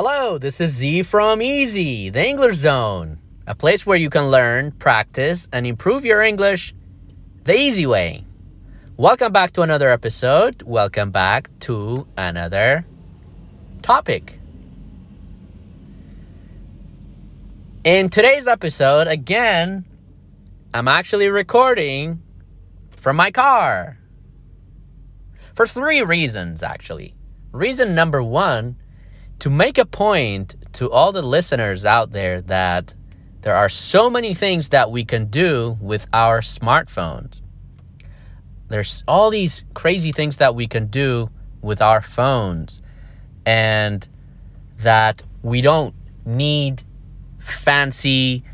Hello, this is Z from Easy, the English Zone, a place where you can learn, practice, and improve your English the easy way. Welcome back to another episode. Welcome back to another topic. In today's episode, again, I'm actually recording from my car. For three reasons, actually. Reason number one to make a point to all the listeners out there that there are so many things that we can do with our smartphones. There's all these crazy things that we can do with our phones, and that we don't need fancy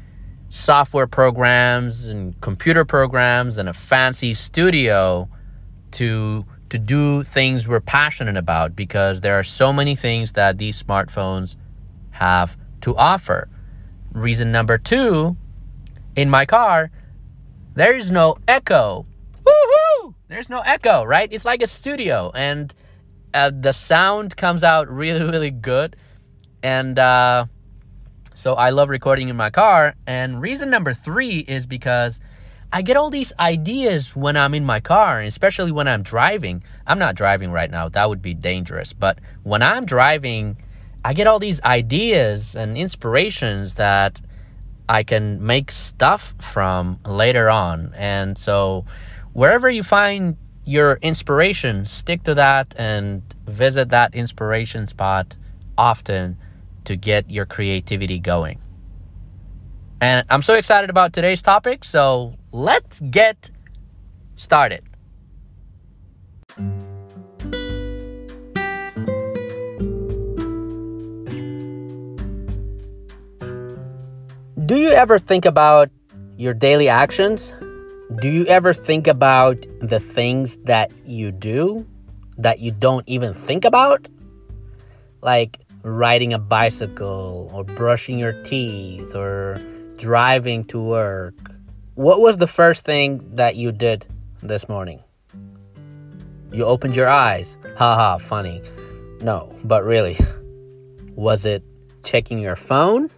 software programs and computer programs and a fancy studio to to do things we're passionate about because there are so many things that these smartphones have to offer. Reason number two in my car, there is no echo. Woohoo! There's no echo, right? It's like a studio, and uh, the sound comes out really, really good. And uh, so I love recording in my car. And reason number three is because I get all these ideas when I'm in my car, especially when I'm driving. I'm not driving right now, that would be dangerous. But when I'm driving, I get all these ideas and inspirations that I can make stuff from later on. And so, wherever you find your inspiration, stick to that and visit that inspiration spot often to get your creativity going. And I'm so excited about today's topic, so let's get started. Do you ever think about your daily actions? Do you ever think about the things that you do that you don't even think about? Like riding a bicycle or brushing your teeth or driving to work. What was the first thing that you did this morning? You opened your eyes. Haha, funny. No, but really. Was it checking your phone?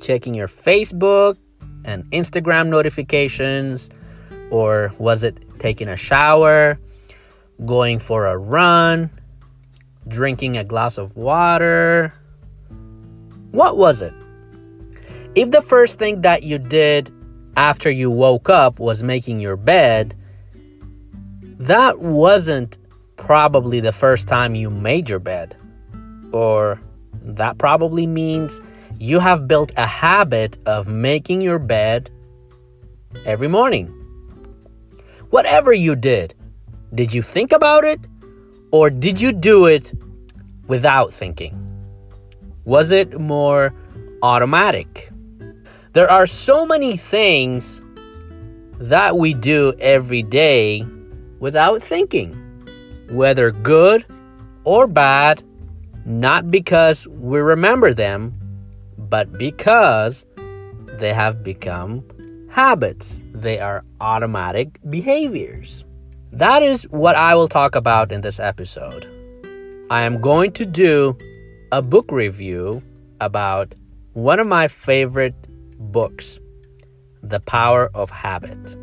Checking your Facebook and Instagram notifications? Or was it taking a shower? Going for a run? Drinking a glass of water? What was it? If the first thing that you did after you woke up was making your bed, that wasn't probably the first time you made your bed. Or that probably means you have built a habit of making your bed every morning. Whatever you did, did you think about it or did you do it without thinking? Was it more automatic? There are so many things that we do every day without thinking, whether good or bad, not because we remember them, but because they have become habits. They are automatic behaviors. That is what I will talk about in this episode. I am going to do a book review about one of my favorite books The Power of Habit.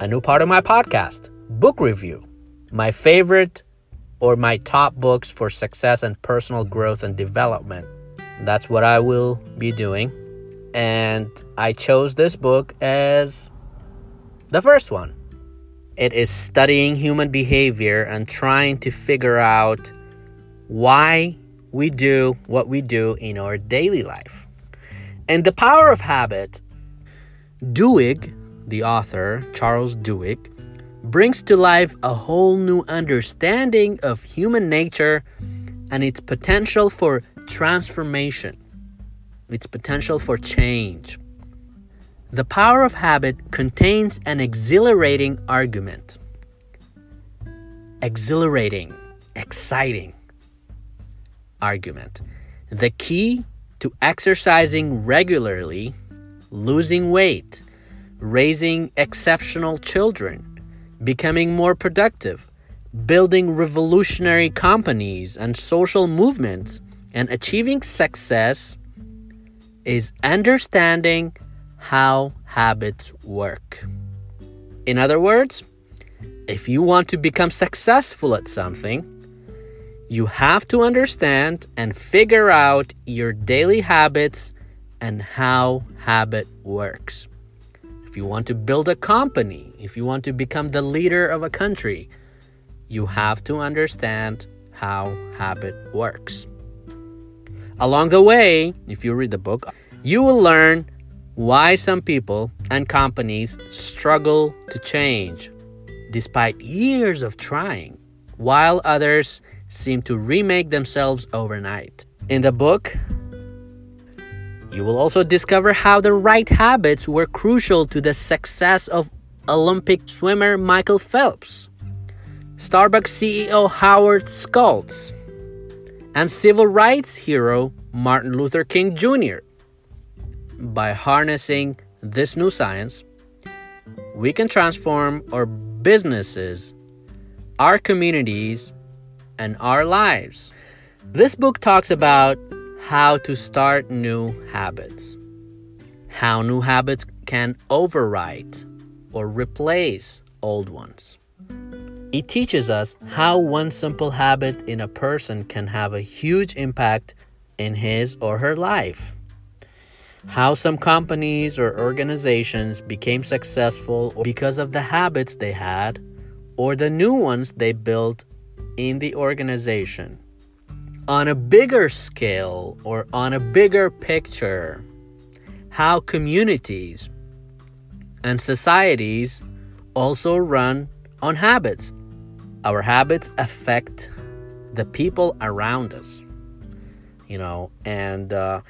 A new part of my podcast, Book Review. My favorite or my top books for success and personal growth and development. That's what I will be doing. And I chose this book as the first one. It is studying human behavior and trying to figure out why we do what we do in our daily life. And the power of habit, Duhigg, the author, Charles Duhigg, brings to life a whole new understanding of human nature and its potential for transformation, its potential for change. The power of habit contains an exhilarating argument. Exhilarating, exciting argument. The key to exercising regularly, losing weight, raising exceptional children, becoming more productive, building revolutionary companies and social movements and achieving success is understanding how habits work. In other words, if you want to become successful at something, you have to understand and figure out your daily habits and how habit works. If you want to build a company, if you want to become the leader of a country, you have to understand how habit works. Along the way, if you read the book, you will learn why some people and companies struggle to change despite years of trying, while others seem to remake themselves overnight. In the book, you will also discover how the right habits were crucial to the success of Olympic swimmer Michael Phelps, Starbucks CEO Howard Schultz, and civil rights hero Martin Luther King Jr. By harnessing this new science, we can transform our businesses, our communities, and our lives. This book talks about how to start new habits, how new habits can overwrite or replace old ones. It teaches us how one simple habit in a person can have a huge impact in his or her life. How some companies or organizations became successful because of the habits they had or the new ones they built in the organization. On a bigger scale or on a bigger picture, how communities and societies also run on habits. Our habits affect the people around us, you know, and uh,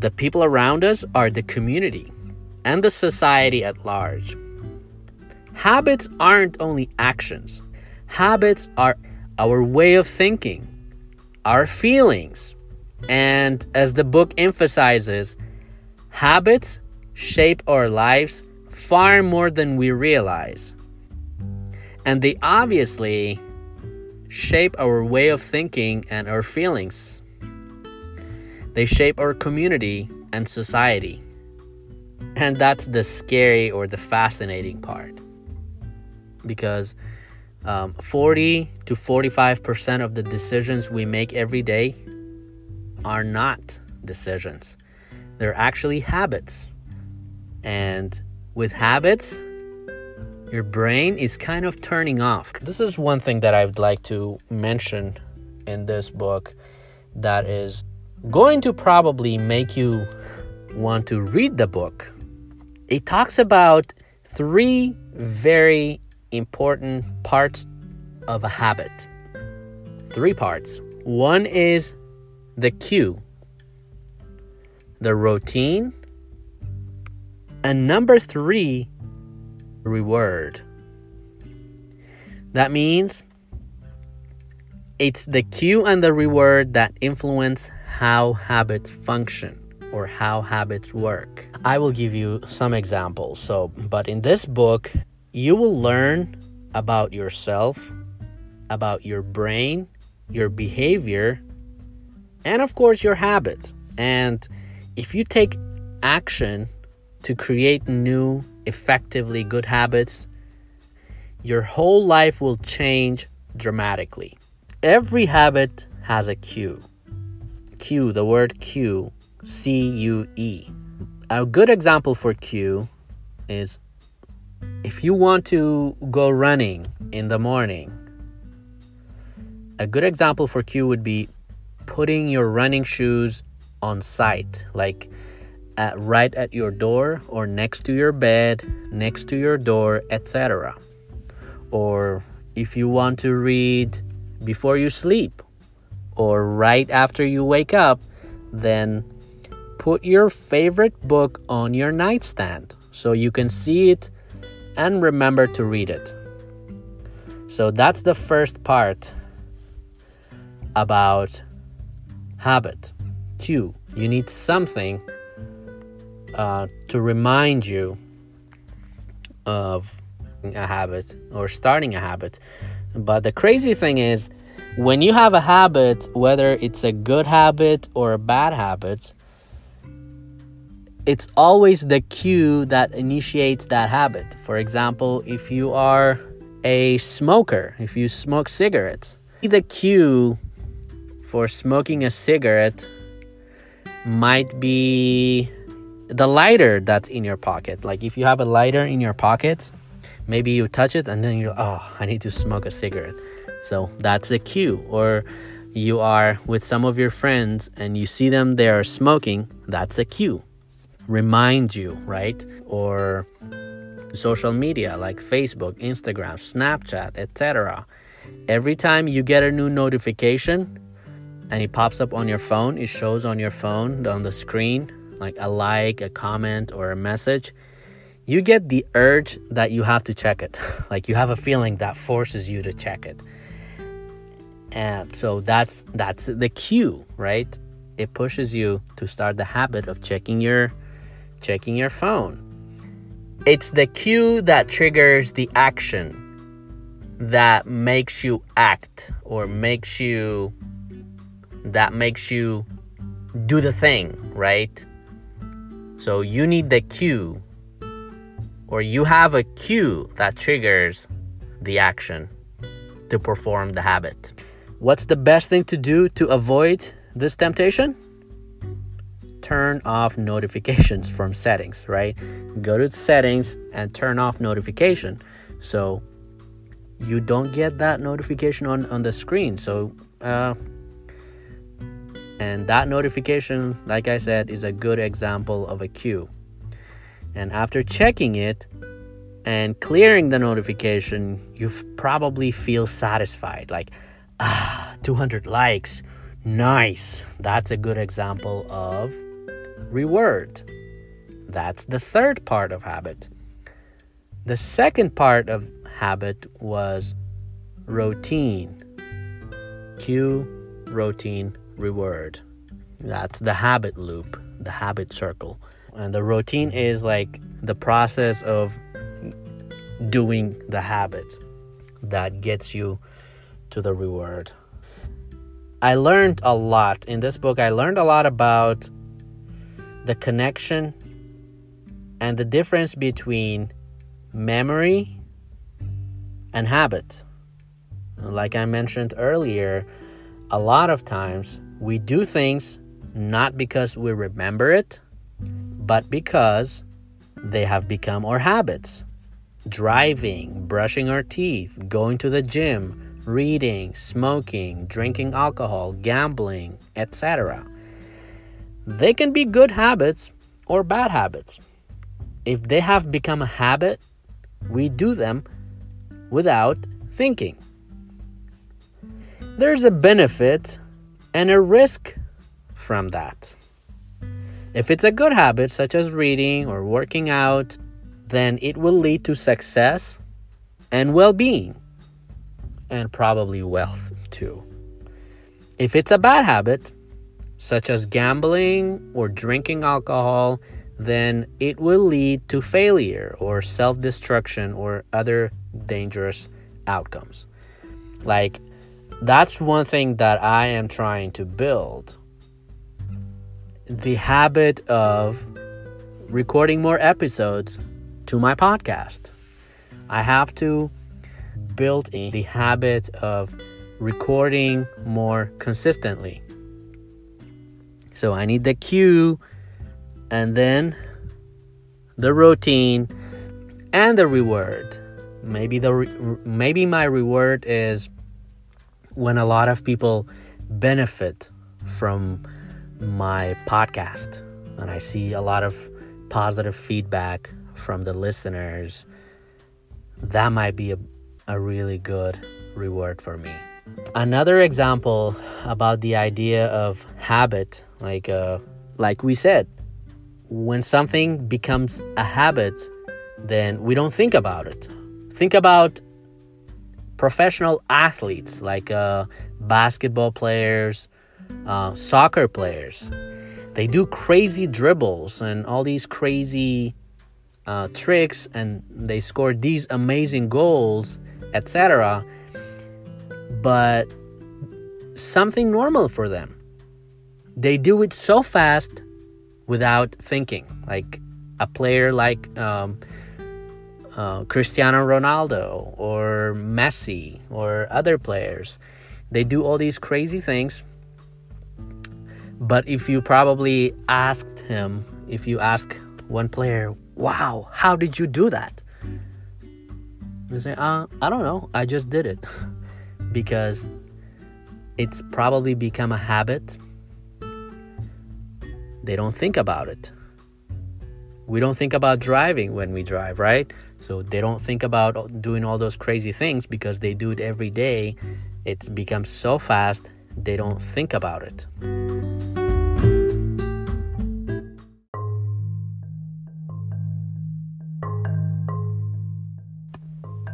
the people around us are the community and the society at large. Habits aren't only actions, habits are our way of thinking, our feelings. And as the book emphasizes, habits shape our lives far more than we realize. And they obviously shape our way of thinking and our feelings. They shape our community and society. And that's the scary or the fascinating part. Because um, 40 to 45% of the decisions we make every day are not decisions, they're actually habits. And with habits, your brain is kind of turning off. This is one thing that I would like to mention in this book that is going to probably make you want to read the book. It talks about three very important parts of a habit. Three parts. One is the cue, the routine, and number three, reward. That means it's the cue and the reward that influence how habits function or how habits work. I will give you some examples. So, but in this book, you will learn about yourself, about your brain, your behavior, and of course, your habits. And if you take action to create new, effectively good habits, your whole life will change dramatically. Every habit has a cue. Cue, the word cue, C U E. A good example for cue is if you want to go running in the morning, a good example for cue would be putting your running shoes on site, like at, right at your door or next to your bed, next to your door, etc. Or if you want to read before you sleep or right after you wake up, then put your favorite book on your nightstand so you can see it and remember to read it. So that's the first part about habit. Cue. You need something uh, to remind you of a habit or starting a habit. But the crazy thing is, when you have a habit, whether it's a good habit or a bad habit, it's always the cue that initiates that habit. For example, if you are a smoker, if you smoke cigarettes, the cue for smoking a cigarette might be the lighter that's in your pocket. Like if you have a lighter in your pocket, maybe you touch it and then you're, oh, I need to smoke a cigarette. So that's a cue. Or you are with some of your friends and you see them they are smoking, that's a cue remind you, right? Or social media like Facebook, Instagram, Snapchat, etc. Every time you get a new notification and it pops up on your phone, it shows on your phone on the screen like a like, a comment, or a message, you get the urge that you have to check it. like you have a feeling that forces you to check it. And so that's that's the cue, right? It pushes you to start the habit of checking your checking your phone. It's the cue that triggers the action that makes you act or makes you that makes you do the thing, right? So you need the cue or you have a cue that triggers the action to perform the habit. What's the best thing to do to avoid this temptation? Turn off notifications from settings, right? Go to settings and turn off notification. So you don't get that notification on, on the screen. So, uh, and that notification, like I said, is a good example of a cue. And after checking it and clearing the notification, you probably feel satisfied. Like, ah, 200 likes. Nice. That's a good example of reward. That's the third part of habit. The second part of habit was routine. Cue, routine, reward. That's the habit loop, the habit circle. And the routine is like the process of doing the habit that gets you to the reward. I learned a lot in this book. I learned a lot about the connection and the difference between memory and habit. Like I mentioned earlier, a lot of times we do things not because we remember it, but because they have become our habits. Driving, brushing our teeth, going to the gym, reading, smoking, drinking alcohol, gambling, etc. They can be good habits or bad habits. If they have become a habit, we do them without thinking. There's a benefit and a risk from that. If it's a good habit, such as reading or working out, then it will lead to success and well being, and probably wealth too. If it's a bad habit, such as gambling or drinking alcohol, then it will lead to failure or self destruction or other dangerous outcomes. Like, that's one thing that I am trying to build the habit of recording more episodes to my podcast. I have to build in the habit of recording more consistently. So I need the cue and then the routine and the reward. Maybe the re- maybe my reward is when a lot of people benefit from my podcast and I see a lot of positive feedback from the listeners. That might be a, a really good reward for me. Another example about the idea of habit, like uh, like we said, when something becomes a habit, then we don't think about it. Think about professional athletes like uh, basketball players, uh, soccer players. They do crazy dribbles and all these crazy uh, tricks, and they score these amazing goals, etc but something normal for them. They do it so fast without thinking. Like a player like um, uh, Cristiano Ronaldo or Messi or other players. They do all these crazy things. But if you probably asked him, if you ask one player, wow, how did you do that? They say, uh, I don't know, I just did it. because it's probably become a habit. They don't think about it. We don't think about driving when we drive, right? So they don't think about doing all those crazy things because they do it every day. It's become so fast, they don't think about it.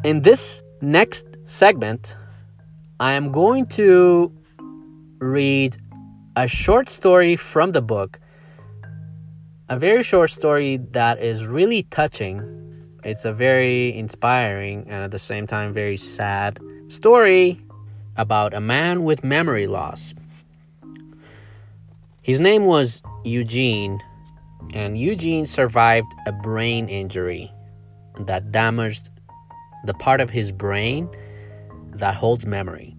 In this next segment, I am going to read a short story from the book, a very short story that is really touching. It's a very inspiring and at the same time very sad story about a man with memory loss. His name was Eugene, and Eugene survived a brain injury that damaged the part of his brain that holds memory.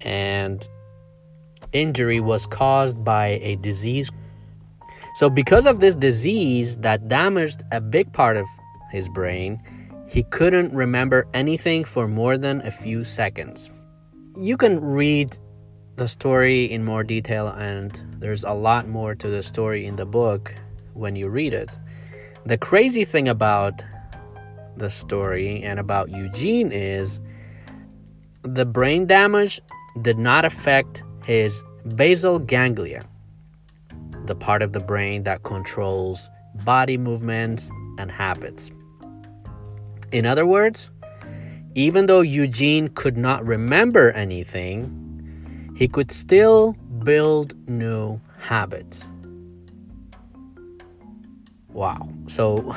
And injury was caused by a disease. So, because of this disease that damaged a big part of his brain, he couldn't remember anything for more than a few seconds. You can read the story in more detail, and there's a lot more to the story in the book when you read it. The crazy thing about the story and about Eugene is the brain damage did not affect his basal ganglia, the part of the brain that controls body movements and habits. In other words, even though Eugene could not remember anything, he could still build new habits. Wow. So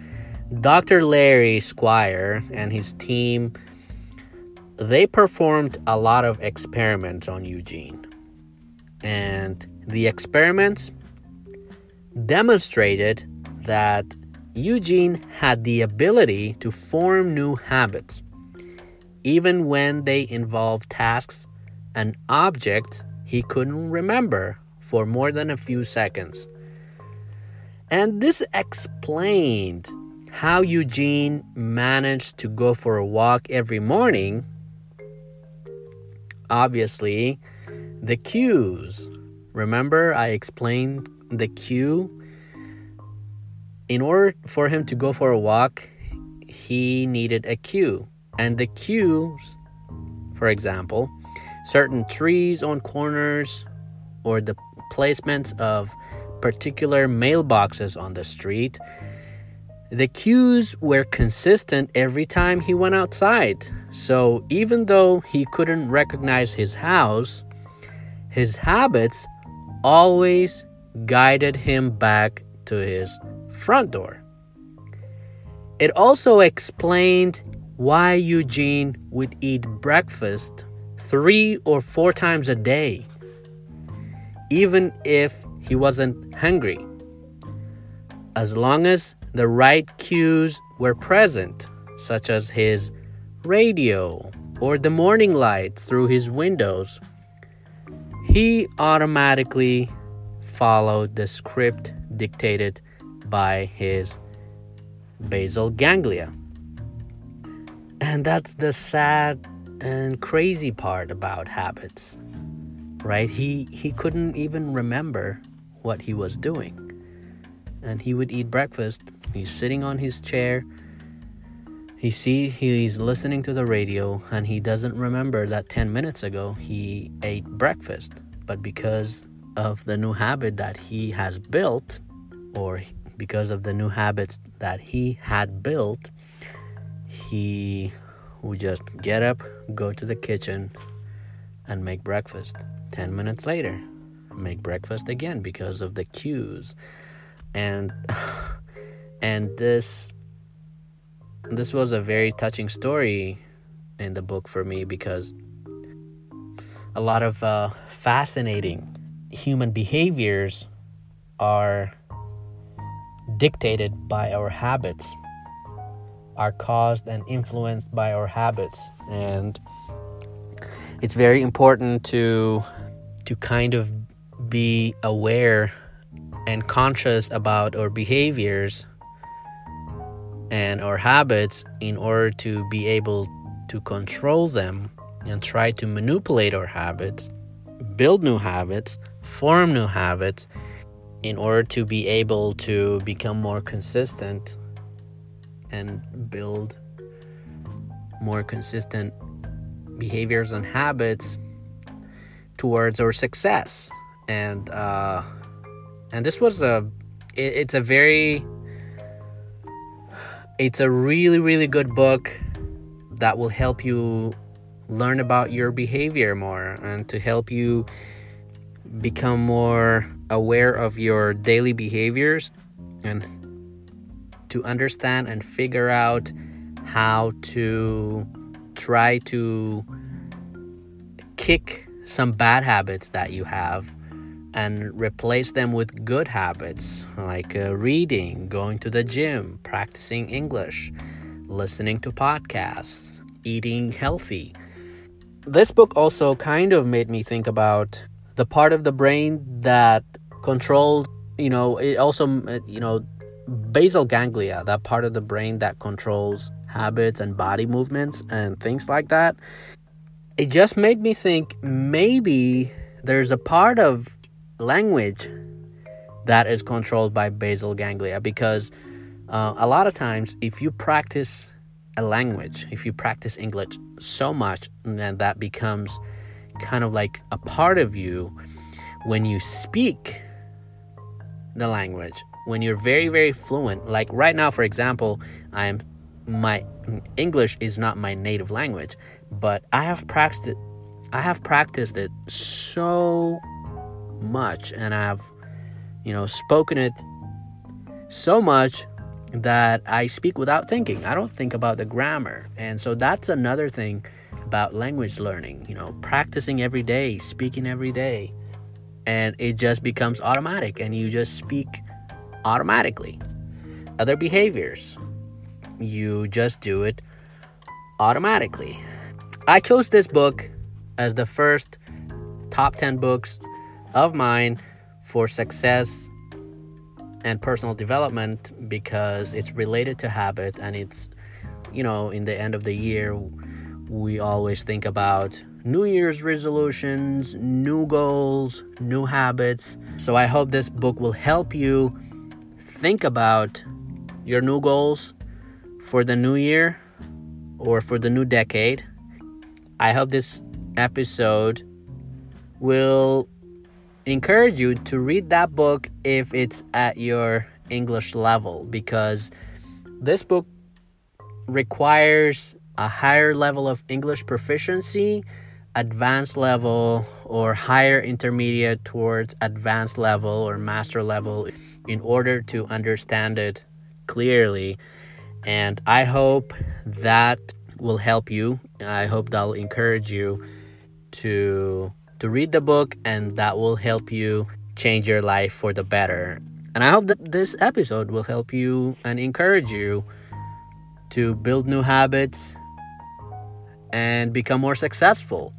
Dr. Larry Squire and his team they performed a lot of experiments on Eugene. And the experiments demonstrated that Eugene had the ability to form new habits, even when they involved tasks and objects he couldn't remember for more than a few seconds. And this explained how Eugene managed to go for a walk every morning, obviously, the cues. Remember, I explained the cue? In order for him to go for a walk, he needed a cue. And the cues, for example, certain trees on corners or the placements of particular mailboxes on the street the cues were consistent every time he went outside. So even though he couldn't recognize his house, his habits always guided him back to his front door. It also explained why Eugene would eat breakfast three or four times a day, even if he wasn't hungry. As long as the right cues were present, such as his radio or the morning light through his windows, he automatically followed the script dictated by his basal ganglia. And that's the sad and crazy part about habits. Right? He he couldn't even remember what he was doing. And he would eat breakfast He's sitting on his chair. He see he's listening to the radio and he doesn't remember that 10 minutes ago he ate breakfast. But because of the new habit that he has built or because of the new habits that he had built, he would just get up, go to the kitchen and make breakfast. 10 minutes later, make breakfast again because of the cues. And and this this was a very touching story in the book for me because a lot of uh, fascinating human behaviors are dictated by our habits, are caused and influenced by our habits. And it's very important to to kind of be aware and conscious about our behaviors and our habits in order to be able to control them and try to manipulate our habits, build new habits, form new habits in order to be able to become more consistent and build more consistent behaviors and habits towards our success. And uh, and this was a it, it's a very it's a really really good book that will help you learn about your behavior more and to help you become more aware of your daily behaviors and to understand and figure out how to try to kick some bad habits that you have and replace them with good habits like uh, reading, going to the gym, practicing English, listening to podcasts, eating healthy. This book also kind of made me think about the part of the brain that controls, you know, it also, you know, basal ganglia, that part of the brain that controls habits and body movements and things like that. It just made me think maybe there's a part of language that is controlled by basal ganglia because uh, a lot of times if you practice a language if you practice english so much then that becomes kind of like a part of you. When you speak the language when you're very very fluent like right now for example i am my english is not my native language but i have practiced it i have practiced it so much and I've you know spoken it so much that I speak without thinking. I don't think about the grammar. And so that's another thing about language learning, you know, practicing every day, speaking every day. And it just becomes automatic and you just speak automatically. Other behaviors, you just do it automatically. I chose this book as the first top 10 books of mine for success and personal development because it's related to habit and it's you know in the end of the year we always think about new year's resolutions new goals new habits. So i hope this book will help you think about your new goals for the new year or for the new decade. I hope this episode will encourage you to read that book if it's at your English level because this book requires a higher level of English proficiency, advanced level, or higher intermediate towards advanced level or master level in order to understand it clearly. And I hope that will help you. I hope that'll encourage you to to read the book, and that will help you change your life for the better. And I hope that this episode will help you and encourage you to build new habits and become more successful.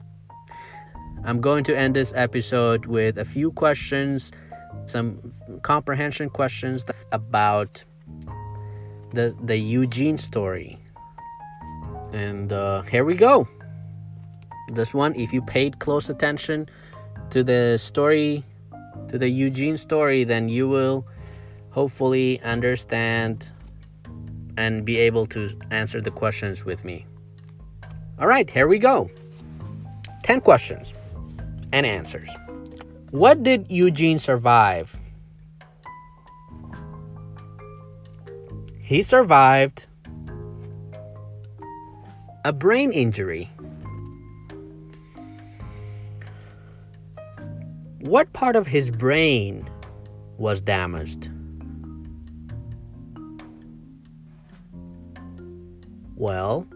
I'm going to end this episode with a few questions, some comprehension questions about the the Eugene story. And uh, here we go this one if you paid close attention to the story to the Eugene story then you will hopefully understand and be able to answer the questions with me. All right, here we go. 10 questions and answers. What did Eugene survive? He survived a brain injury. What part of his brain was damaged? Well,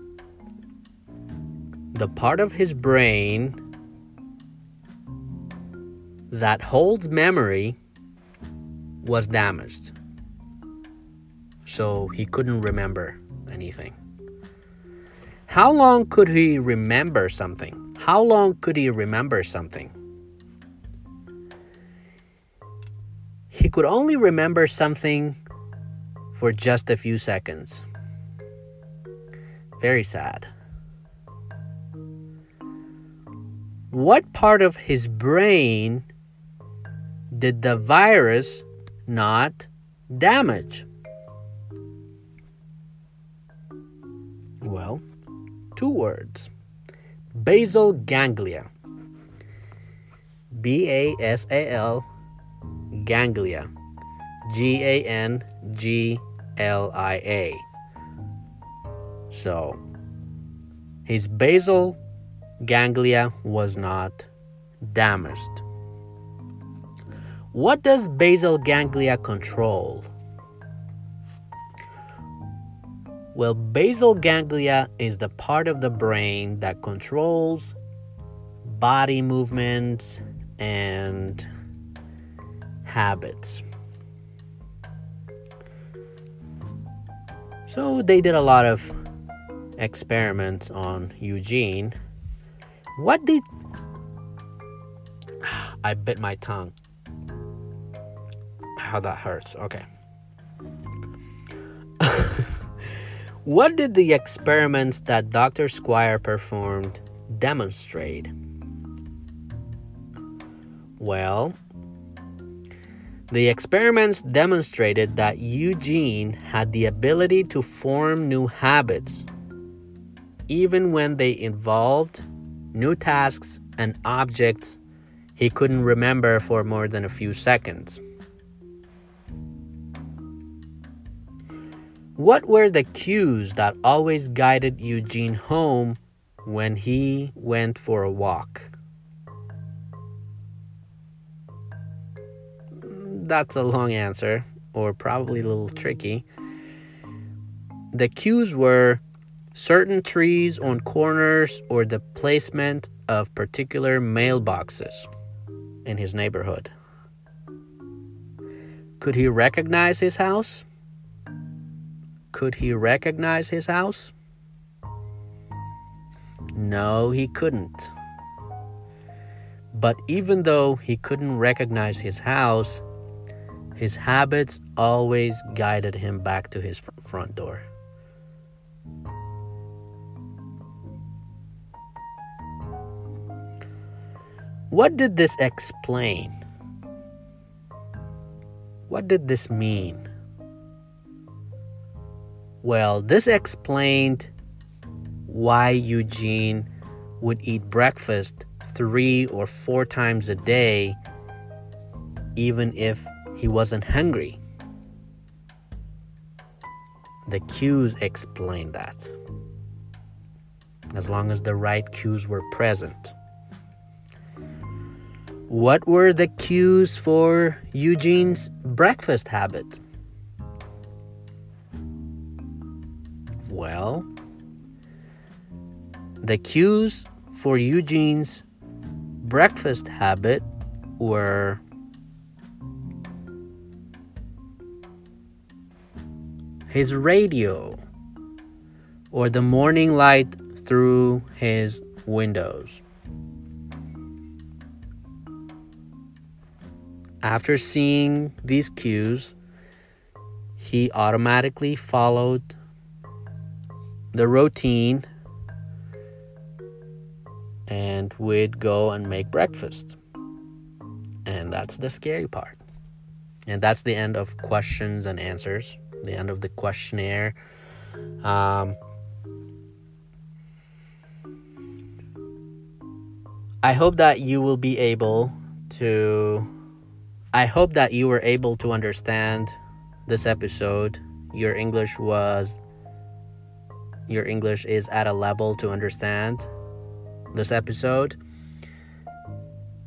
the part of his brain that holds memory was damaged. So he couldn't remember anything. How long could he remember something? How long could he remember something? He could only remember something for just a few seconds. Very sad. What part of his brain did the virus not damage? Well, two words basal ganglia. B A S A L ganglia. G A N G L I A. So, his basal ganglia was not damaged. What does basal ganglia control? Well, basal ganglia is the part of the brain that controls body movements and habits. So they did a lot of experiments on Eugene. What did I bit my tongue? How that hurts. Okay. what did the experiments that Dr. Squire performed demonstrate? Well, the experiments demonstrated that Eugene had the ability to form new habits, even when they involved new tasks and objects he couldn't remember for more than a few seconds. What were the cues that always guided Eugene home when he went for a walk? That's a long answer, or probably a little tricky. The cues were certain trees on corners or the placement of particular mailboxes in his neighborhood. Could he recognize his house? Could he recognize his house? No, he couldn't. But even though he couldn't recognize his house, his habits always guided him back to his front door. What did this explain? What did this mean? Well, this explained why Eugene would eat breakfast three or four times a day, even if he wasn't hungry. The cues explain that. As long as the right cues were present. What were the cues for Eugene's breakfast habit? Well, the cues for Eugene's breakfast habit were his radio or the morning light through his windows. After seeing these cues, he automatically followed the routine and would go and make breakfast. And that's the scary part. And that's the end of questions and answers, the end of the questionnaire. Um, I hope that you will be able to I hope that you were able to understand this episode. Your English was your English is at a level to understand this episode.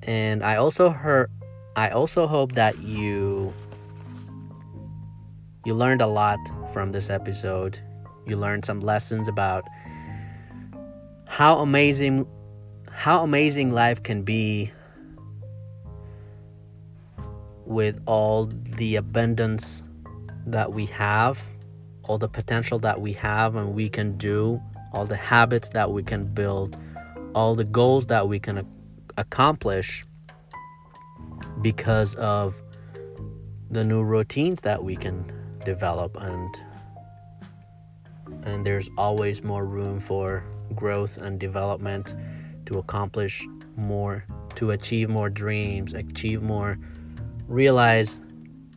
And I also heard I also hope that you you learned a lot from this episode. You learned some lessons about how amazing how amazing life can be with all the abundance that we have, all the potential that we have and we can do, all the habits that we can build, all the goals that we can accomplish because of the new routines that we can develop and and there's always more room for growth and development to accomplish more to achieve more dreams achieve more realize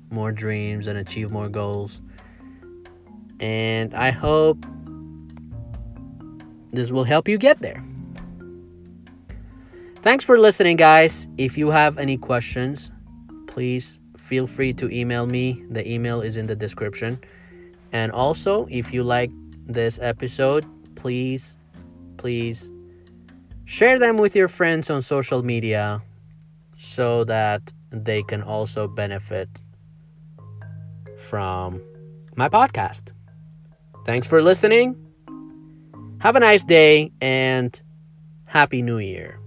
more dreams and achieve more goals. And i hope this will help you get there. Thanks for listening guys. If you have any questions please feel free to email me the email is in the description and also if you like this episode, please, please share them with your friends on social media so that they can also benefit from my podcast. Thanks for listening. Have a nice day and Happy New Year.